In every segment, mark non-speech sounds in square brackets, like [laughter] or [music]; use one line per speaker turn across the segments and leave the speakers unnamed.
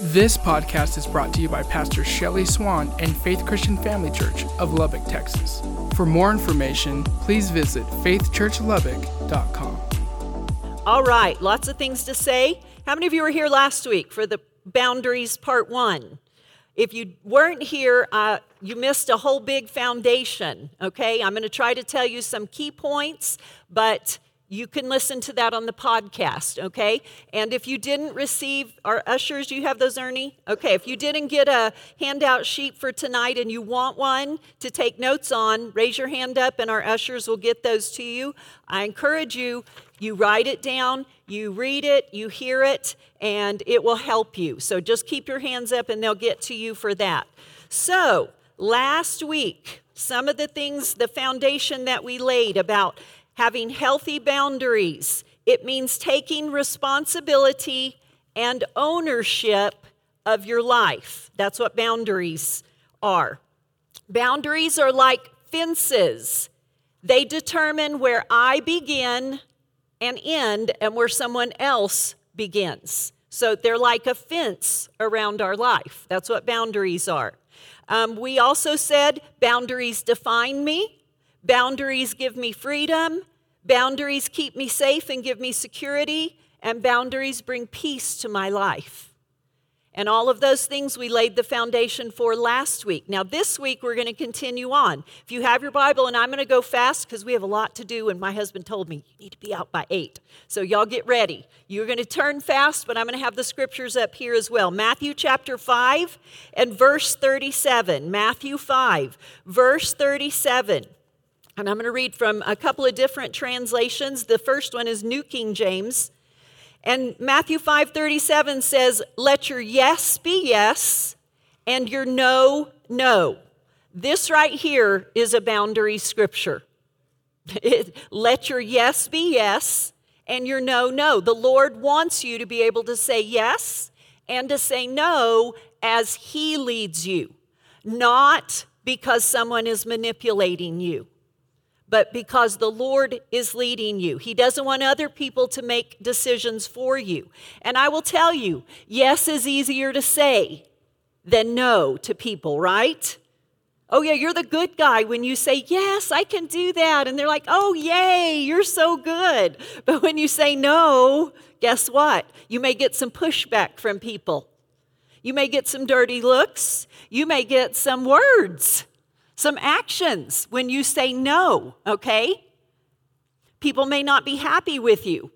This podcast is brought to you by Pastor Shelly Swann and Faith Christian Family Church of Lubbock, Texas. For more information, please visit faithchurchlubbock.com.
All right, lots of things to say. How many of you were here last week for the boundaries part one? If you weren't here, uh, you missed a whole big foundation, okay? I'm going to try to tell you some key points, but you can listen to that on the podcast, okay? And if you didn't receive our ushers, you have those, Ernie? Okay, if you didn't get a handout sheet for tonight and you want one to take notes on, raise your hand up and our ushers will get those to you. I encourage you, you write it down, you read it, you hear it, and it will help you. So just keep your hands up and they'll get to you for that. So, last week, some of the things, the foundation that we laid about having healthy boundaries. It means taking responsibility and ownership of your life. That's what boundaries are. Boundaries are like fences, they determine where I begin and end and where someone else begins. So they're like a fence around our life. That's what boundaries are. Um, we also said boundaries define me, Boundaries give me freedom. Boundaries keep me safe and give me security. And boundaries bring peace to my life. And all of those things we laid the foundation for last week. Now, this week we're going to continue on. If you have your Bible, and I'm going to go fast because we have a lot to do, and my husband told me you need to be out by eight. So, y'all get ready. You're going to turn fast, but I'm going to have the scriptures up here as well. Matthew chapter 5 and verse 37. Matthew 5, verse 37. And I'm going to read from a couple of different translations. The first one is New King James. And Matthew 5:37 says, "Let your yes be yes and your no no." This right here is a boundary scripture. [laughs] Let your yes be yes and your no no. The Lord wants you to be able to say yes and to say no as he leads you, not because someone is manipulating you but because the Lord is leading you. He doesn't want other people to make decisions for you. And I will tell you, yes is easier to say than no to people, right? Oh, yeah, you're the good guy when you say, Yes, I can do that. And they're like, Oh, yay, you're so good. [laughs] But when you say no, guess what? You may get some pushback from people. You may get some dirty looks. You may get some words some actions when you say no, okay? People may not be happy with you.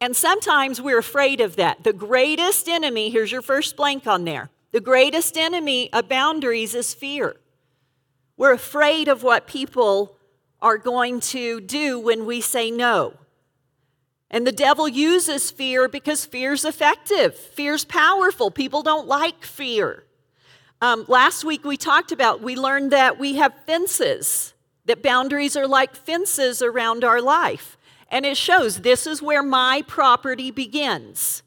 And sometimes we're afraid of that. The greatest enemy, here's your first blank on there. The greatest enemy of boundaries is fear. We're afraid of what people are going to do when we say no. And the devil uses fear because fear's effective, fear's powerful. People don't like fear. Um, last week we talked about, we learned that we have fences, that boundaries are like fences around our life. And it shows this is where my property begins.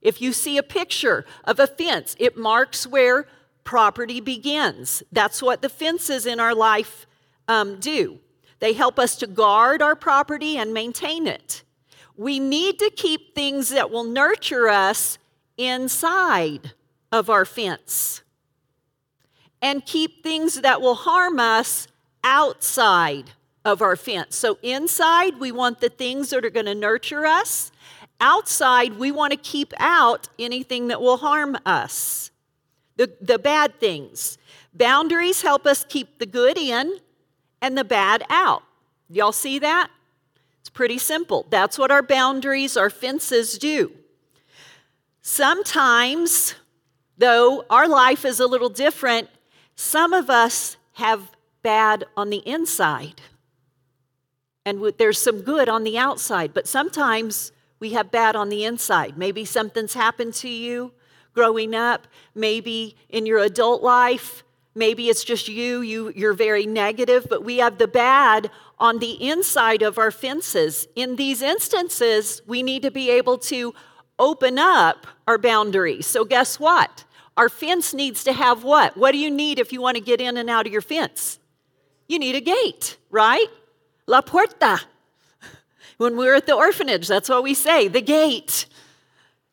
If you see a picture of a fence, it marks where property begins. That's what the fences in our life um, do. They help us to guard our property and maintain it. We need to keep things that will nurture us inside of our fence and keep things that will harm us outside of our fence. So, inside, we want the things that are going to nurture us. Outside, we want to keep out anything that will harm us, the, the bad things. Boundaries help us keep the good in and the bad out. Y'all see that? It's pretty simple. That's what our boundaries, our fences do. Sometimes, though, our life is a little different some of us have bad on the inside, and there's some good on the outside, but sometimes we have bad on the inside. Maybe something's happened to you growing up, maybe in your adult life, maybe it's just you, you you're very negative, but we have the bad on the inside of our fences. In these instances, we need to be able to open up our boundaries. So guess what? Our fence needs to have what? What do you need if you want to get in and out of your fence? You need a gate, right? La puerta. [laughs] When we are at the orphanage, that's what we say the gate.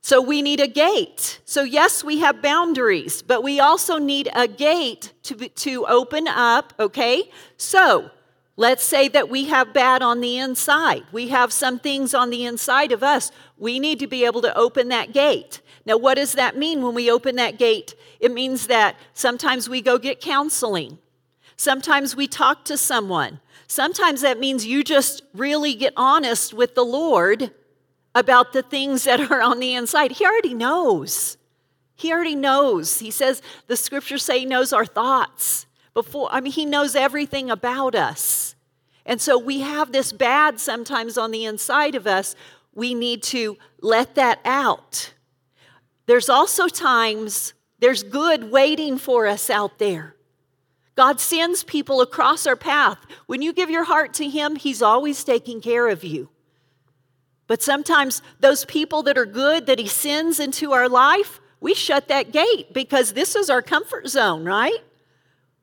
So we need a gate. So, yes, we have boundaries, but we also need a gate to, to open up, okay? So, let's say that we have bad on the inside. We have some things on the inside of us. We need to be able to open that gate. Now, what does that mean when we open that gate? It means that sometimes we go get counseling, sometimes we talk to someone. Sometimes that means you just really get honest with the Lord about the things that are on the inside. He already knows. He already knows. He says, the scriptures say he knows our thoughts. Before, I mean, he knows everything about us. And so we have this bad sometimes on the inside of us. We need to let that out. There's also times there's good waiting for us out there. God sends people across our path. When you give your heart to Him, He's always taking care of you. But sometimes those people that are good that He sends into our life, we shut that gate because this is our comfort zone, right?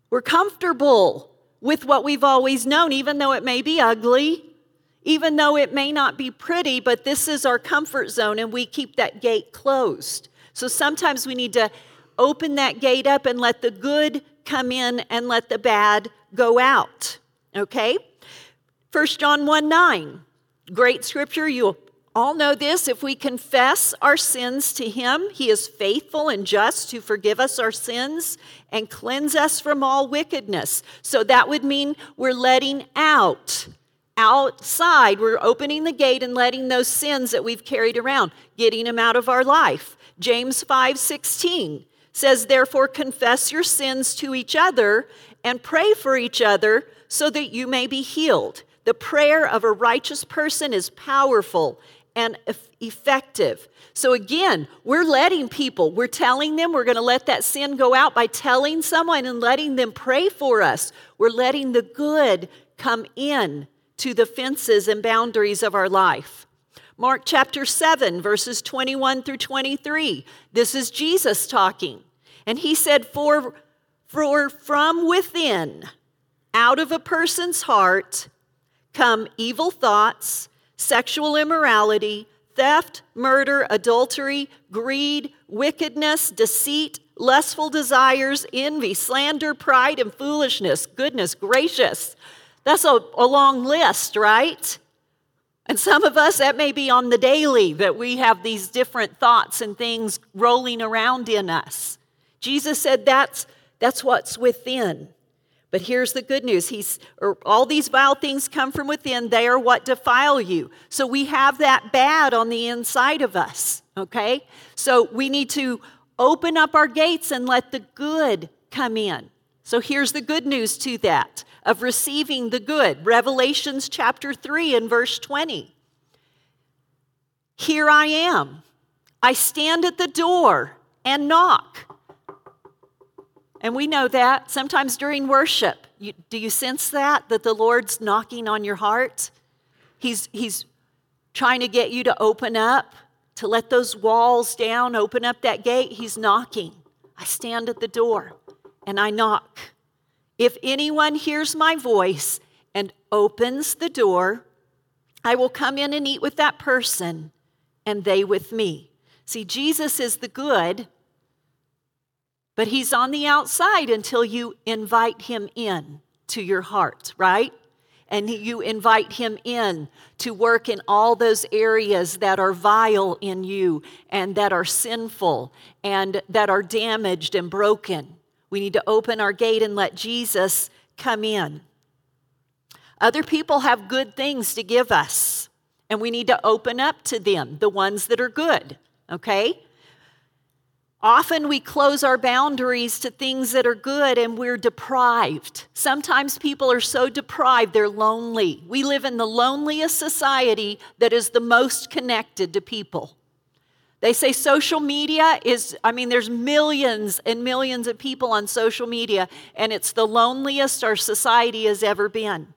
We're comfortable with what we've always known, even though it may be ugly, even though it may not be pretty, but this is our comfort zone and we keep that gate closed. So sometimes we need to open that gate up and let the good come in and let the bad go out. Okay? 1 John 1 9. Great scripture. You all know this. If we confess our sins to Him, He is faithful and just to forgive us our sins and cleanse us from all wickedness. So that would mean we're letting out. Outside, we're opening the gate and letting those sins that we've carried around, getting them out of our life. James 5 16 says, Therefore, confess your sins to each other and pray for each other so that you may be healed. The prayer of a righteous person is powerful and effective. So, again, we're letting people, we're telling them we're going to let that sin go out by telling someone and letting them pray for us. We're letting the good come in to the fences and boundaries of our life. Mark chapter 7, verses 21 through 23. This is Jesus talking. And he said, For, for from within, out of a person's heart, come evil thoughts, sexual immorality, theft, murder, adultery, greed, wickedness, deceit, lustful desires, envy, slander, pride, and foolishness. Goodness gracious. That's a, a, long list, right? And some of us, that may be on the daily, that we have these different thoughts and things rolling around in us. Jesus said that's, that's what's within. But here's the good news. He's er, all these vile things come from within. They are what defile you. So we have that bad on the inside of us, okay? So we need to open up our gates and let the good come in. So here's the good news to that of receiving the good. Revelations chapter 3 and verse 20. Here I am. I stand at the door and knock. And we know that sometimes during worship. You, do you sense that? That the Lord's knocking on your heart? He's, he's trying to get you to open up, to let those walls down, open up that gate. He's knocking. I stand at the door and I knock. If anyone hears my voice and opens the door, I will come in and eat with that person and they with me. See, Jesus is the good but he's on the outside until you invite him in to your heart, right? And you invite him in to work in all those areas that are vile in you and that are sinful and that are damaged and broken. We need to open our gate and let Jesus come in. Other people have good things to give us, and we need to open up to them, the ones that are good, okay? Often we close our boundaries to things that are good and we're deprived. Sometimes people are so deprived, they're lonely. We live in the loneliest society that is the most connected to people. They say social media is, I mean, there's millions and millions of people on social media, and it's the loneliest our society has ever been.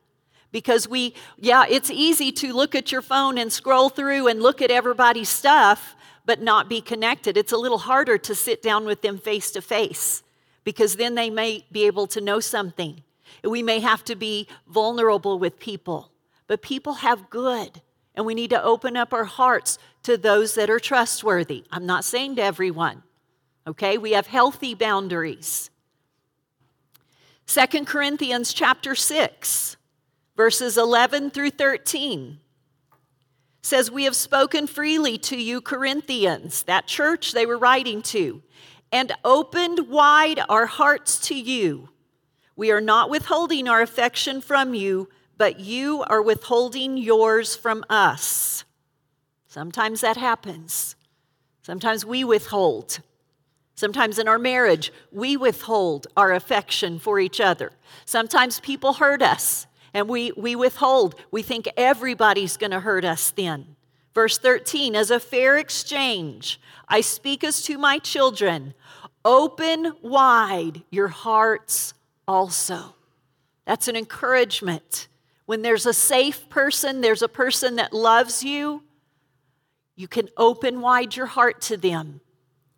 Because we, yeah, it's easy to look at your phone and scroll through and look at everybody's stuff, but not be connected. It's a little harder to sit down with them face to face because then they may be able to know something. We may have to be vulnerable with people, but people have good And we need to open up our hearts to those that are trustworthy. I'm not saying to everyone, okay? We have healthy boundaries. Second Corinthians chapter 6, verses 11 through 13 says, We have spoken freely to you, Corinthians, that church they were writing to, and opened wide our hearts to you. We are not withholding our affection from you, but you are withholding yours from us. Sometimes that happens. Sometimes we withhold. Sometimes in our marriage, we withhold our affection for each other. Sometimes people hurt us and we, we withhold. We think everybody's going to hurt us then. Verse 13, as a fair exchange, I speak as to my children, open wide your hearts also. That's an encouragement. When there's a safe person, there's a person that loves you, you can open wide your heart to them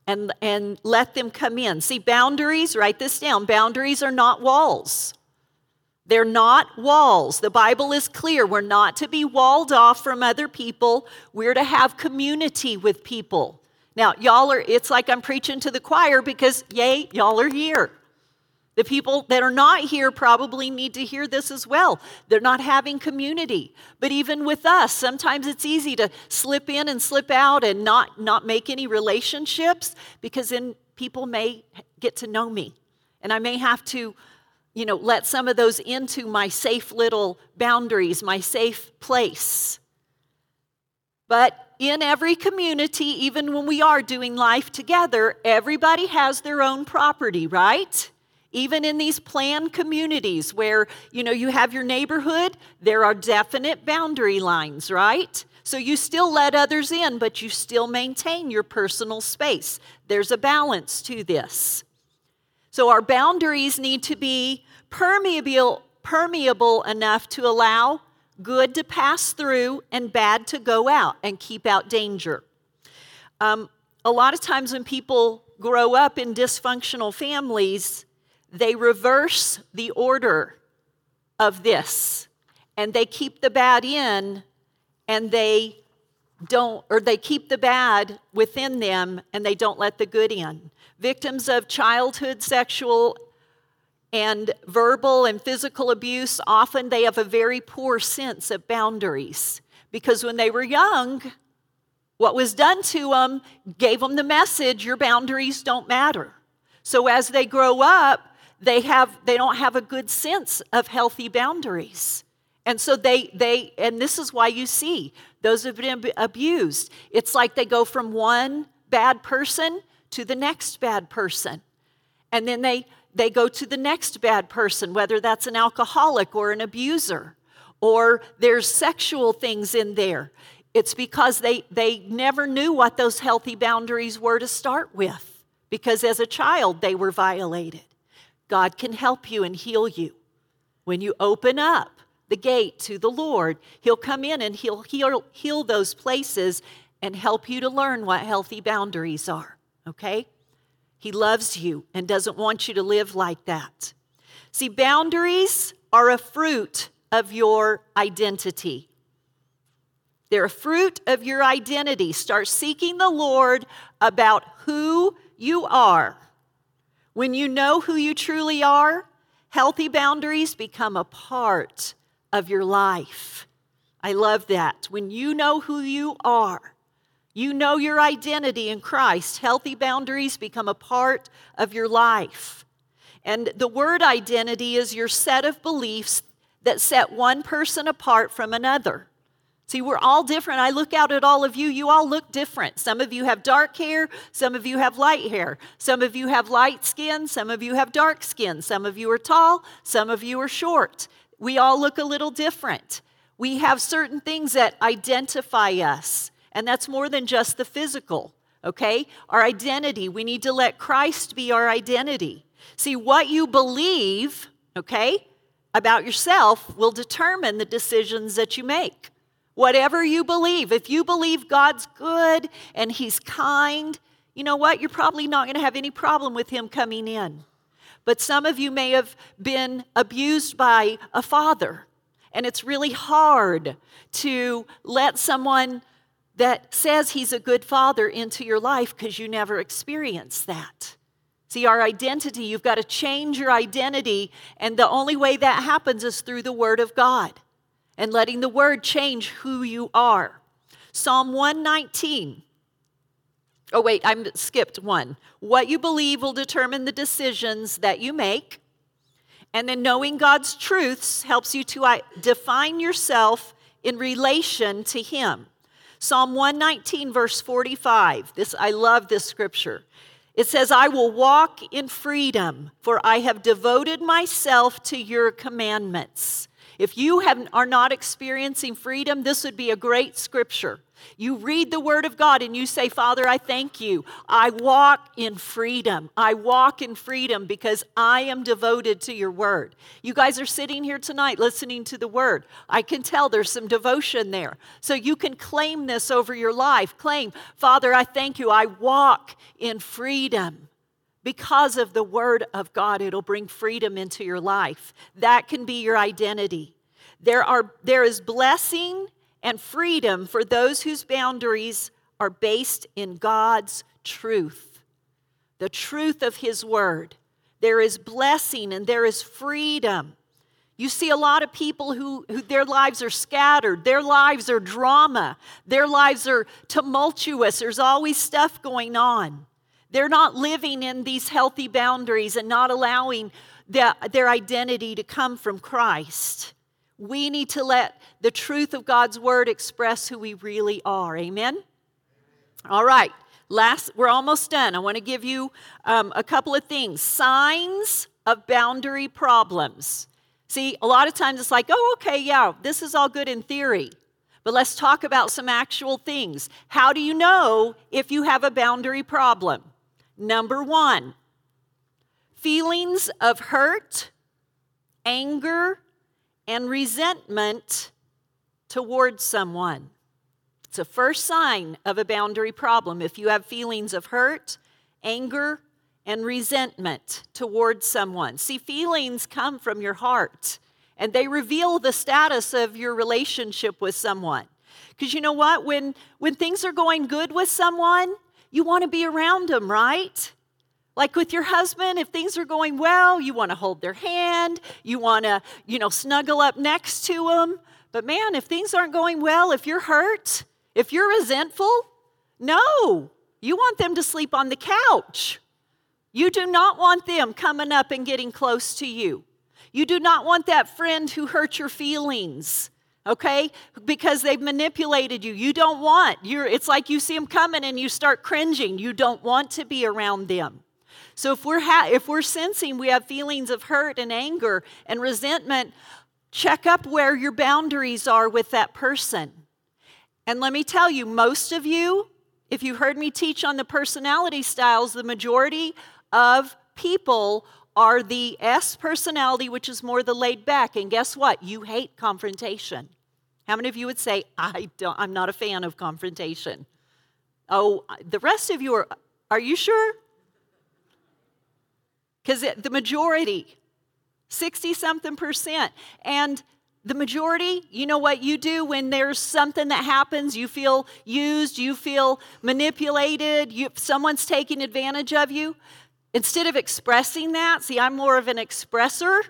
and, and let them come in. See, boundaries, write this down boundaries are not walls. They're not walls. The Bible is clear. We're not to be walled off from other people. We're to have community with people. Now, y'all are, it's like I'm preaching to the choir because, yay, y'all are here. The people that are not here probably need to hear this as well. They're not having community. But even with us, sometimes it's easy to slip in and slip out and not, not make any relationships because then people may get to know me. And I may have to, you know, let some of those into my safe little boundaries, my safe place. But in every community, even when we are doing life together, everybody has their own property, right? Even in these planned communities where you know you have your neighborhood there are definite boundary lines right? So you still let others in but you still maintain your personal space. There's a balance to this. So our boundaries need to be permeable permeable enough to allow good to pass through and bad to go out and keep out danger. Um, a lot of times when people grow up in dysfunctional families they reverse the order of this and they keep the bad in and they don't or they keep the bad within them and they don't let the good in. Victims of childhood sexual and verbal and physical abuse often they have a very poor sense of boundaries because when they were young what was done to them gave them the message your boundaries don't matter. So as they grow up they have they don't have a good sense of healthy boundaries. And so they they and this is why you see those have been abused. It's like they go from one bad person to the next bad person. And then they they go to the next bad person whether that's an alcoholic or an abuser or there's sexual things in there. It's because they they never knew what those healthy boundaries were to start with because as a child they were violated God can help you and heal you. When you open up the gate to the Lord, He'll come in and He'll heal, heal those places and help you to learn what healthy boundaries are, okay? He loves you and doesn't want you to live like that. See, boundaries are a fruit of your identity. They're a fruit of your identity. Start seeking the Lord about who you are when you know who you truly are, healthy boundaries become a part of your life. I love that. When you know who you are, you know your identity in Christ, healthy boundaries become a part of your life. And the word identity is your set of beliefs that set one person apart from another. See, we're all different. I look out at all of you, you all look different. Some of you have dark hair, some of you have light hair. Some of you have light skin, some of you have dark skin. Some of you are tall, some of you are short. We all look a little different. We have certain things that identify us, and that's more than just the physical, okay? Our identity, we need to let Christ be our identity. See, what you believe, okay, about yourself will determine the decisions that you make. Whatever you believe, if you believe God's good and He's kind, you know what? You're probably not going to have any problem with Him coming in. But some of you may have been abused by a father, And it's really hard to let someone that says he's a good father into your life because you never experienced that. See, our identity, you've got to change your identity, and the only way that happens is through the Word of God and letting the Word change who you are. Psalm 119. Oh, wait, I skipped one. What you believe will determine the decisions that you make. And then knowing God's truths helps you to uh, define yourself in relation to Him. Psalm 119, verse 45. This, I love this scripture. It says, I will walk in freedom, for I have devoted myself to your commandments. If you have, are not experiencing freedom, this would be a great scripture. You read the Word of God and you say, Father, I thank you. I walk in freedom. I walk in freedom because I am devoted to your Word. You guys are sitting here tonight listening to the Word. I can tell there's some devotion there. So you can claim this over your life. Claim, Father, I thank you. I walk in freedom. Because of the Word of God, it'll bring freedom into your life. That can be your identity. There, are, there is blessing and freedom for those whose boundaries are based in God's truth, the truth of His Word. There is blessing and there is freedom. You see a lot of people who, who, their lives are scattered, their lives are drama, their lives are tumultuous, there's always stuff going on. They're not living in these healthy boundaries and not allowing the, their identity to come from Christ. We need to let the truth of God's word express who we really are. Amen? All right. Last, we're almost done. I want to give you um, a couple of things. Signs of boundary problems. See, a lot of times it's like, oh, okay, yeah, this is all good in theory. But let's talk about some actual things. How do you know if you have a boundary problem? Number one, feelings of hurt, anger, and resentment towards someone. It's a first sign of a boundary problem if you have feelings of hurt, anger, and resentment towards someone. See, feelings come from your heart and they reveal the status of your relationship with someone. Because you know what? When, when things are going good with someone, you want to be around them, right? Like with your husband, if things are going well, you want to hold their hand, you want to, you know, snuggle up next to them. But man, if things aren't going well, if you're hurt, if you're resentful, no, you want them to sleep on the couch. You do not want them coming up and getting close to you. You do not want that friend who hurt your feelings, okay? Because they've manipulated you. You don't want. You're, it's like you see them coming and you start cringing. You don't want to be around them. So if we're ha- if we're sensing we have feelings of hurt and anger and resentment, check up where your boundaries are with that person. And let me tell you, most of you, if you heard me teach on the personality styles, the majority of people are the S personality, which is more the laid back. And guess what? You hate confrontation. How many of you would say, I don't, I'm not a fan of confrontation? Oh, the rest of you are, are you sure? because the majority, 60 something percent, and the majority, you know what you do when there's something that happens, you feel used, you feel manipulated, you, someone's taking advantage of you. Instead of expressing that, see, I'm more of an expresser.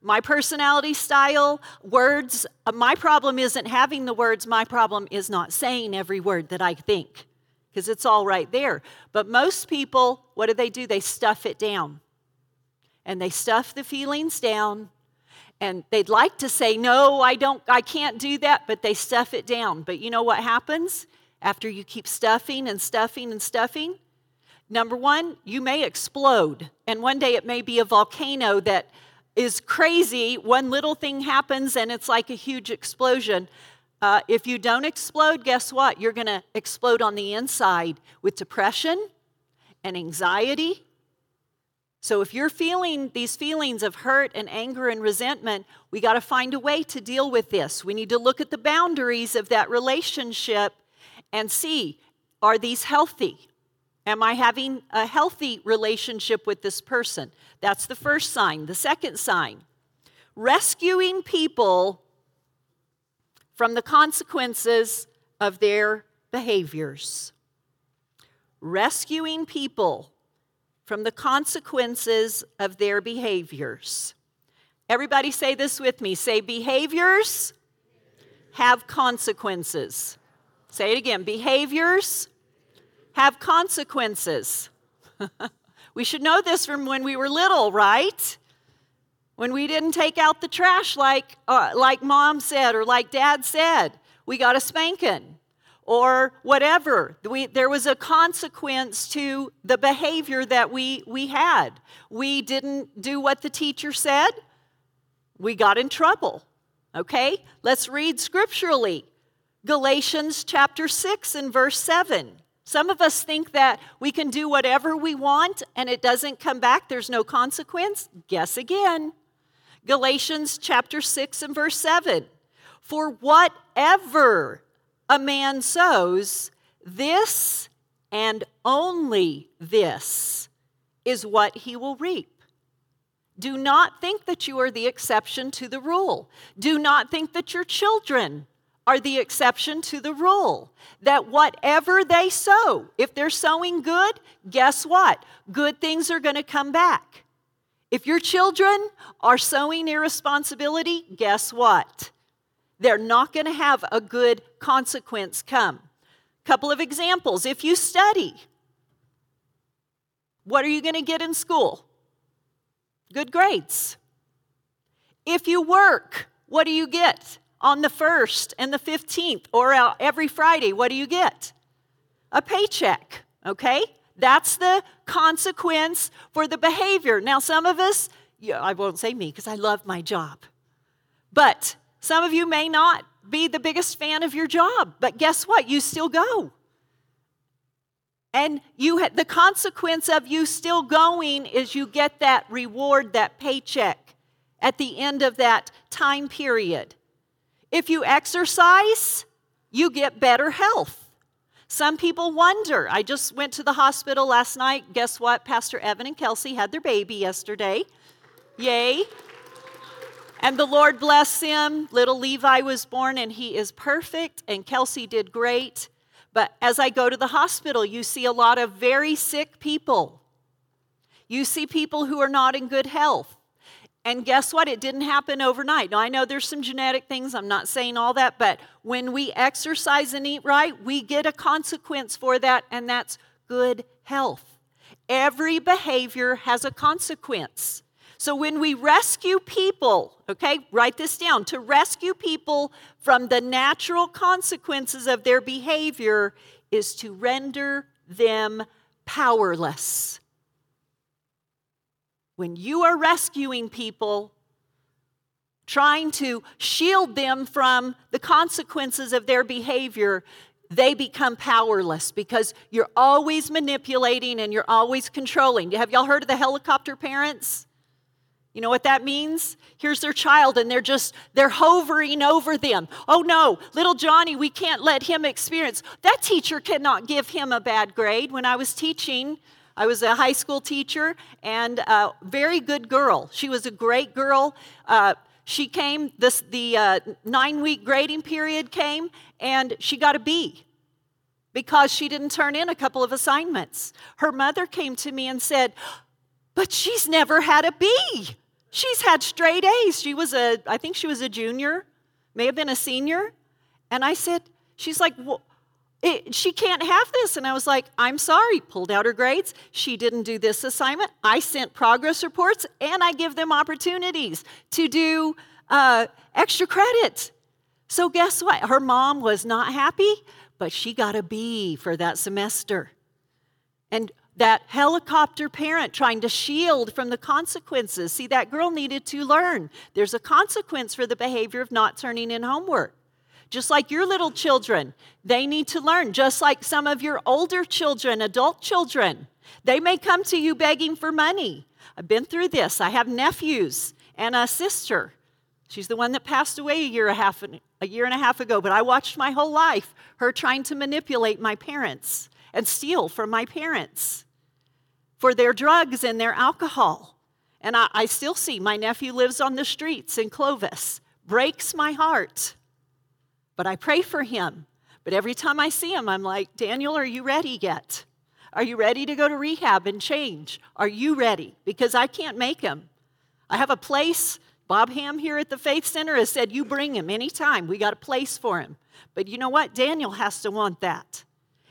My personality style, words, uh, my problem isn't having the words, my problem is not saying every word that I think, because it's all right there. But most people, what do they do? They stuff it down. And they stuff the feelings down. And they'd like to say no i don't i can't do that but they stuff it down. But you know what happens? After you keep stuffing and stuffing and stuffing number one you may explode. And one day it may be a volcano that is crazy one little thing happens and it's like a huge explosion uh, if you don't explode guess what you're going to explode on the inside with depression and anxiety so if you're feeling these feelings of hurt and anger and resentment, we got to find a way to deal with this. We need to look at the boundaries of that relationship and see are these healthy? Am I having a healthy relationship with this person? That's the first sign. The second sign rescuing people from the consequences of their behaviors. Rescuing people from the consequences of their behaviors. Everybody say this with me. Say, behaviors have consequences. Say it again. Behaviors have consequences. [laughs] we should know this from when we were little, right? When we didn't take out the trash like, uh, like mom said or like dad said, we got a spanking or whatever. We, there was a consequence to the behavior that we, we had. We didn't do what the teacher said, we got in trouble. Okay? Let's read scripturally. Galatians chapter 6 and verse 7. Some of us think that we can do whatever we want and it doesn't come back, there's no consequence. Guess again. Galatians chapter 6 and verse 7. For whatever a man sows, this and only this is what he will reap. Do not think that you are the exception to the rule. Do not think that your children are the exception to the rule. That whatever they sow, if they're sowing good, guess what? Good things are going to come back. If your children are sowing irresponsibility, guess what? They're not going to have a good consequence come. Couple of examples. If you study, what are you going to get in school? Good grades. If you work, what do you get on the 1st and the 15th or uh, every Friday? What do you get? A paycheck, okay? That's the consequence for the behavior. Now, some of us, yeah, I won't say me because I love my job, but some of you may not be the biggest fan of your job, but guess what? You still go. And you ha- the consequence of you still going is you get that reward, that paycheck at the end of that time period. If you exercise, you get better health. Some people wonder. I just went to the hospital last night. Guess what? Pastor Evan and Kelsey had their baby yesterday. Yay. And the Lord bless him. Little Levi was born and he is perfect, and Kelsey did great. But as I go to the hospital, you see a lot of very sick people. You see people who are not in good health. And guess what? It didn't happen overnight. Now, I know there's some genetic things, I'm not saying all that, but when we exercise and eat right, we get a consequence for that, and that's good health. Every behavior has a consequence. So when we rescue people, okay, write this down to rescue people from the natural consequences of their behavior is to render them powerless. When you are rescuing people, trying to shield them from the consequences of their behavior, they become powerless because you're always manipulating and you're always controlling. Have y'all heard of the helicopter parents? You know what that means? Here's their child and they're just they're hovering over them. Oh no, little Johnny, we can't let him experience. That teacher cannot give him a bad grade. When I was teaching, I was a high school teacher and a very good girl. She was a great girl. Uh, she came, this, the uh, nine week grading period came, and she got a B because she didn't turn in a couple of assignments. Her mother came to me and said, But she's never had a B. She's had straight A's. She was a, I think she was a junior, may have been a senior. And I said, She's like, well, it, she can't have this. And I was like, I'm sorry. Pulled out her grades. She didn't do this assignment. I sent progress reports and I give them opportunities to do uh, extra credit. So, guess what? Her mom was not happy, but she got a B for that semester. And that helicopter parent trying to shield from the consequences. See, that girl needed to learn. There's a consequence for the behavior of not turning in homework. Just like your little children, they need to learn. Just like some of your older children, adult children, they may come to you begging for money. I've been through this. I have nephews and a sister. She's the one that passed away a year, a, half, a year and a half ago, but I watched my whole life her trying to manipulate my parents and steal from my parents for their drugs and their alcohol. And I, I still see my nephew lives on the streets in Clovis. Breaks my heart but I pray for him. But every time I see him, I'm like, Daniel, are you ready yet? Are you ready to go to rehab and change? Are you ready? Because I can't make him. I have a place. Bob Ham here at the Faith Center has said, You bring him anytime. We got a place for him. But you know what? Daniel has to want that.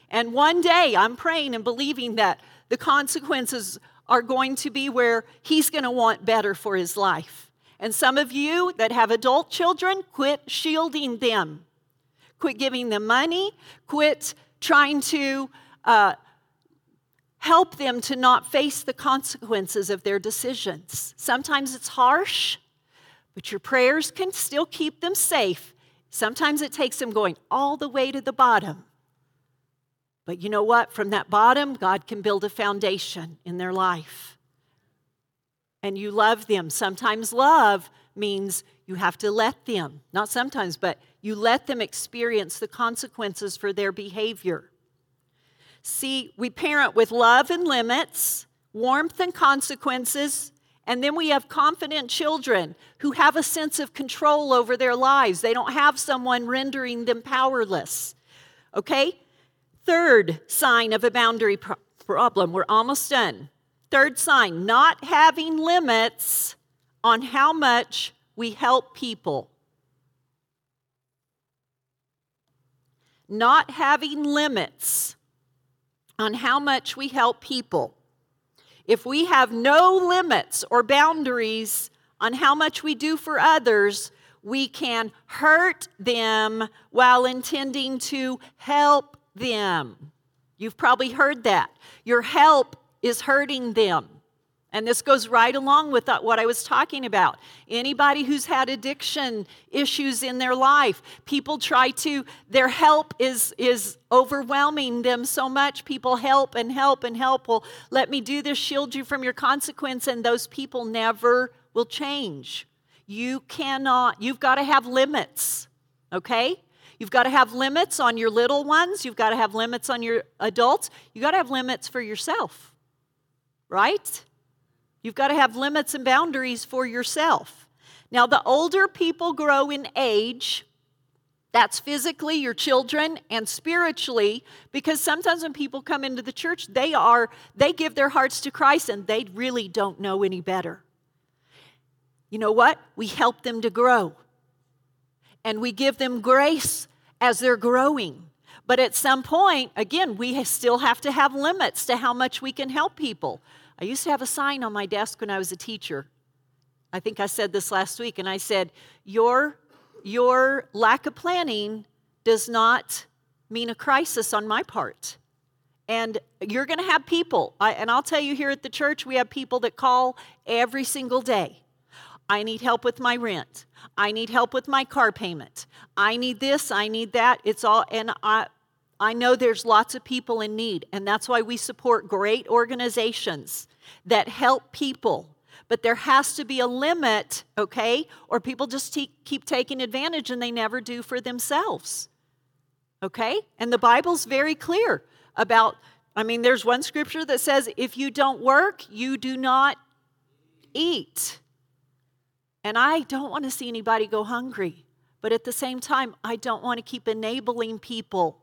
And one day I'm praying and believing that the consequences are going to be where he's going to want better for his life. And some of you that have adult children, quit shielding them. Quit giving them money. Quit trying to uh, help them to not face the consequences of their decisions. Sometimes it's harsh, but your prayers can still keep them safe. Sometimes it takes them going all the way to the bottom. But you know what? From that bottom, God can build a foundation in their life. And you love them. Sometimes love means you have to let them, not sometimes, but you let them experience the consequences for their behavior. See, we parent with love and limits, warmth and consequences, and then we have confident children who have a sense of control over their lives. They don't have someone rendering them powerless. Okay? Third sign of a boundary pro- problem, we're almost done. Third sign, not having limits on how much we help people. Not having limits on how much we help people. If we have no limits or boundaries on how much we do for others, we can hurt them while intending to help them. You've probably heard that. Your help is hurting them. And this goes right along with what I was talking about. Anybody who's had addiction issues in their life, people try to, their help is, is overwhelming them so much. People help and help and help. Well, let me do this, shield you from your consequence, and those people never will change. You cannot, you've got to have limits, okay? You've got to have limits on your little ones. You've got to have limits on your adults. You've got to have limits for yourself, right? You've got to have limits and boundaries for yourself. Now, the older people grow in age, that's physically your children and spiritually because sometimes when people come into the church they are they give their hearts to Christ and they really don't know any better. You know what? We help them to grow and we give them grace as they're growing. But at some point, again, we still have to have limits to how much we can help people. I used to have a sign on my desk when I was a teacher. I think I said this last week, and I said, Your, your lack of planning does not mean a crisis on my part. And you're going to have people, I, and I'll tell you here at the church, we have people that call every single day. I need help with my rent. I need help with my car payment. I need this, I need that. It's all, and I, I know there's lots of people in need, and that's why we support great organizations that help people. But there has to be a limit, okay? Or people just te- keep taking advantage and they never do for themselves, okay? And the Bible's very clear about, I mean, there's one scripture that says, if you don't work, you do not eat. And I don't want to see anybody go hungry. But at the same time, I don't want to keep enabling people,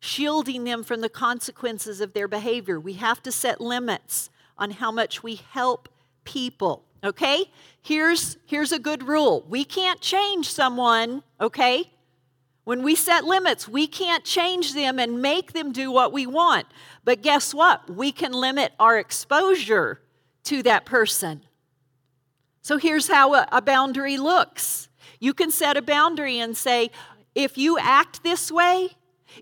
shielding them from the consequences of their behavior. We have to set limits on how much we help people. Okay? Here's, here's a good rule we can't change someone, okay? When we set limits, we can't change them and make them do what we want. But guess what? We can limit our exposure to that person. So here's how a, boundary looks you can set a boundary and say, if you act this way,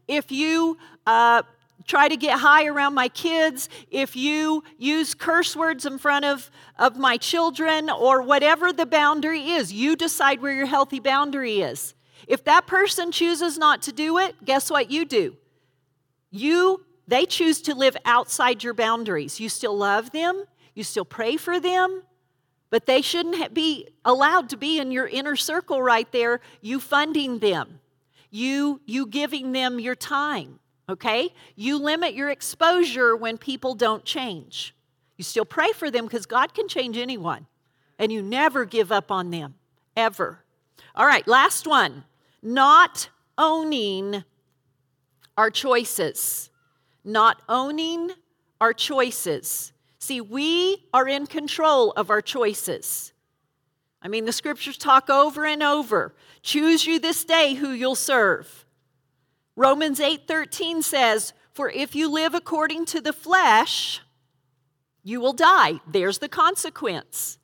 if you uh, try to get high around my kids, if you use curse words in front of, of my children, or whatever the boundary is, you decide where your healthy boundary is. If that person chooses not to do it, guess what you do? You they choose to live outside your boundaries. You still love them, you still pray for them, but they shouldn't be allowed to be in your inner circle right there, you funding them, you, you giving them your time, okay? You limit your exposure when people don't change. You still pray for them because God can change anyone, and you never give up on them, ever. All right, last one not owning our choices. Not owning our choices. See, we are in control of our choices. I mean, the scriptures talk over and over. Choose you this day who you'll serve. Romans 8:13 says, "For if you live according to the flesh, you will die." There's the consequence.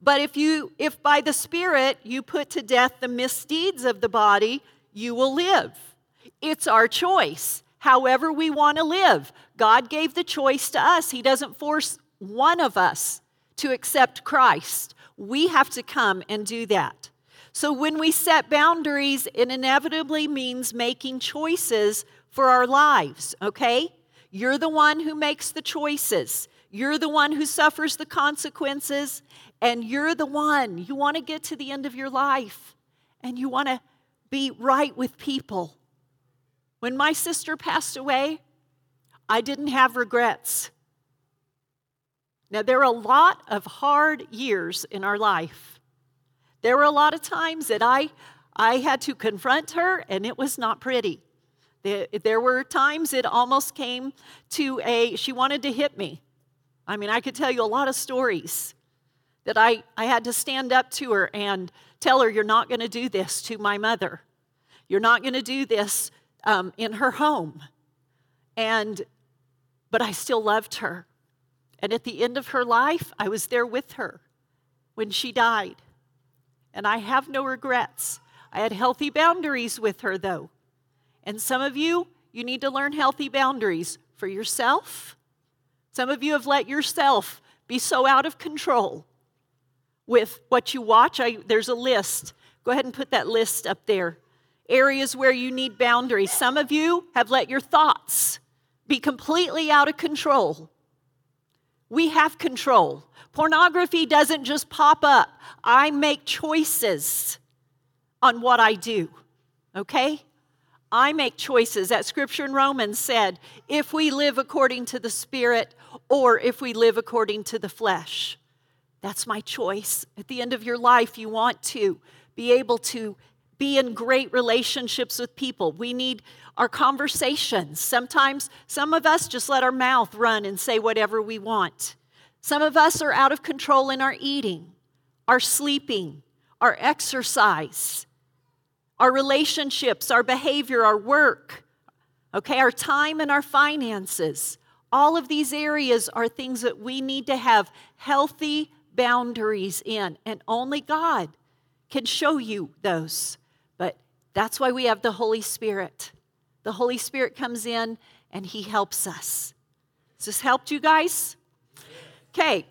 But if you if by the spirit you put to death the misdeeds of the body, you will live. It's our choice. However we want to live. God gave the choice to us. He doesn't force one of us to accept Christ. We have to come and do that. So when we set boundaries, it inevitably means making choices for our lives, okay? You're the one who makes the choices. You're the one who suffers the consequences, and you're the one. You want to get to the end of your life, and you want to be right with people. When my sister passed away, I didn't have regrets. Now, there are a lot of hard years in our life. There were a lot of times that I, I had to confront her, and it was not pretty. There were times it almost came to a, she wanted to hit me. I mean, I could tell you a lot of stories that I, I had to stand up to her and tell her, You're not going to do this to my mother. You're not going to do this um, in her home. And, but I still loved her. And at the end of her life, I was there with her when she died. And I have no regrets. I had healthy boundaries with her, though. And some of you, you need to learn healthy boundaries for yourself. Some of you have let yourself be so out of control with what you watch. I, there's a list. Go ahead and put that list up there. Areas where you need boundaries. Some of you have let your thoughts be completely out of control. We have control. Pornography doesn't just pop up. I make choices on what I do, okay? I make choices. That scripture in Romans said, if we live according to the Spirit or if we live according to the flesh. That's my choice. At the end of your life, you want to be able to be in great relationships with people. We need our conversations. Sometimes some of us just let our mouth run and say whatever we want. Some of us are out of control in our eating, our sleeping, our exercise, our relationships, our behavior, our work, okay, our time and our finances. All of these areas are things that we need to have healthy boundaries in, and only God can show you those. That's why we have the Holy Spirit. The Holy Spirit comes in and He helps us. Has this helped you guys? Okay,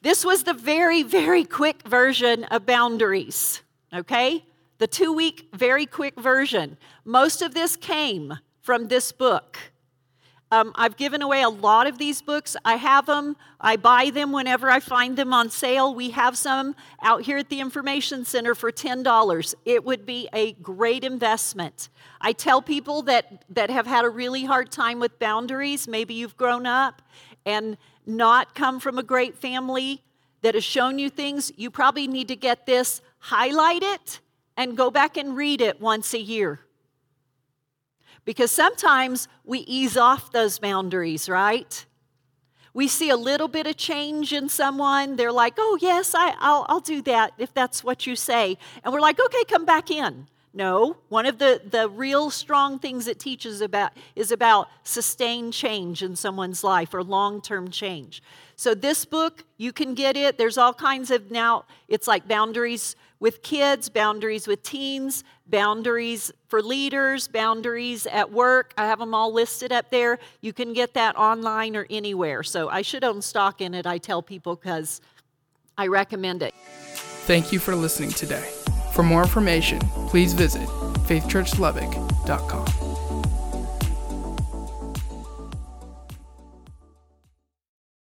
this was the very, very quick version of boundaries, okay? The two week, very quick version. Most of this came from this book. Um, I've given away a lot of these books. I have them. I buy them whenever I find them on sale. We have some out here at the Information Center for $10. It would be a great investment. I tell people that, that have had a really hard time with boundaries, maybe you've grown up and not come from a great family that has shown you things, you probably need to get this, highlight it, and go back and read it once a year. Because sometimes we ease off those boundaries, right? We see a little bit of change in someone. They're like, oh, yes, I, will I'll do that if that's what you say. And we're like, okay, come back in. No, one of the, the real strong things it teaches about is about sustained change in someone's life or long term change. So, this book, you can get it. There's all kinds of now, it's like boundaries with kids, boundaries with teens, boundaries for leaders, boundaries at work. I have them all listed up there. You can get that online or anywhere. So I should own stock in it, I tell people, because I recommend it.
Thank you for listening today. For more information, please visit faithchurchlubbock.com.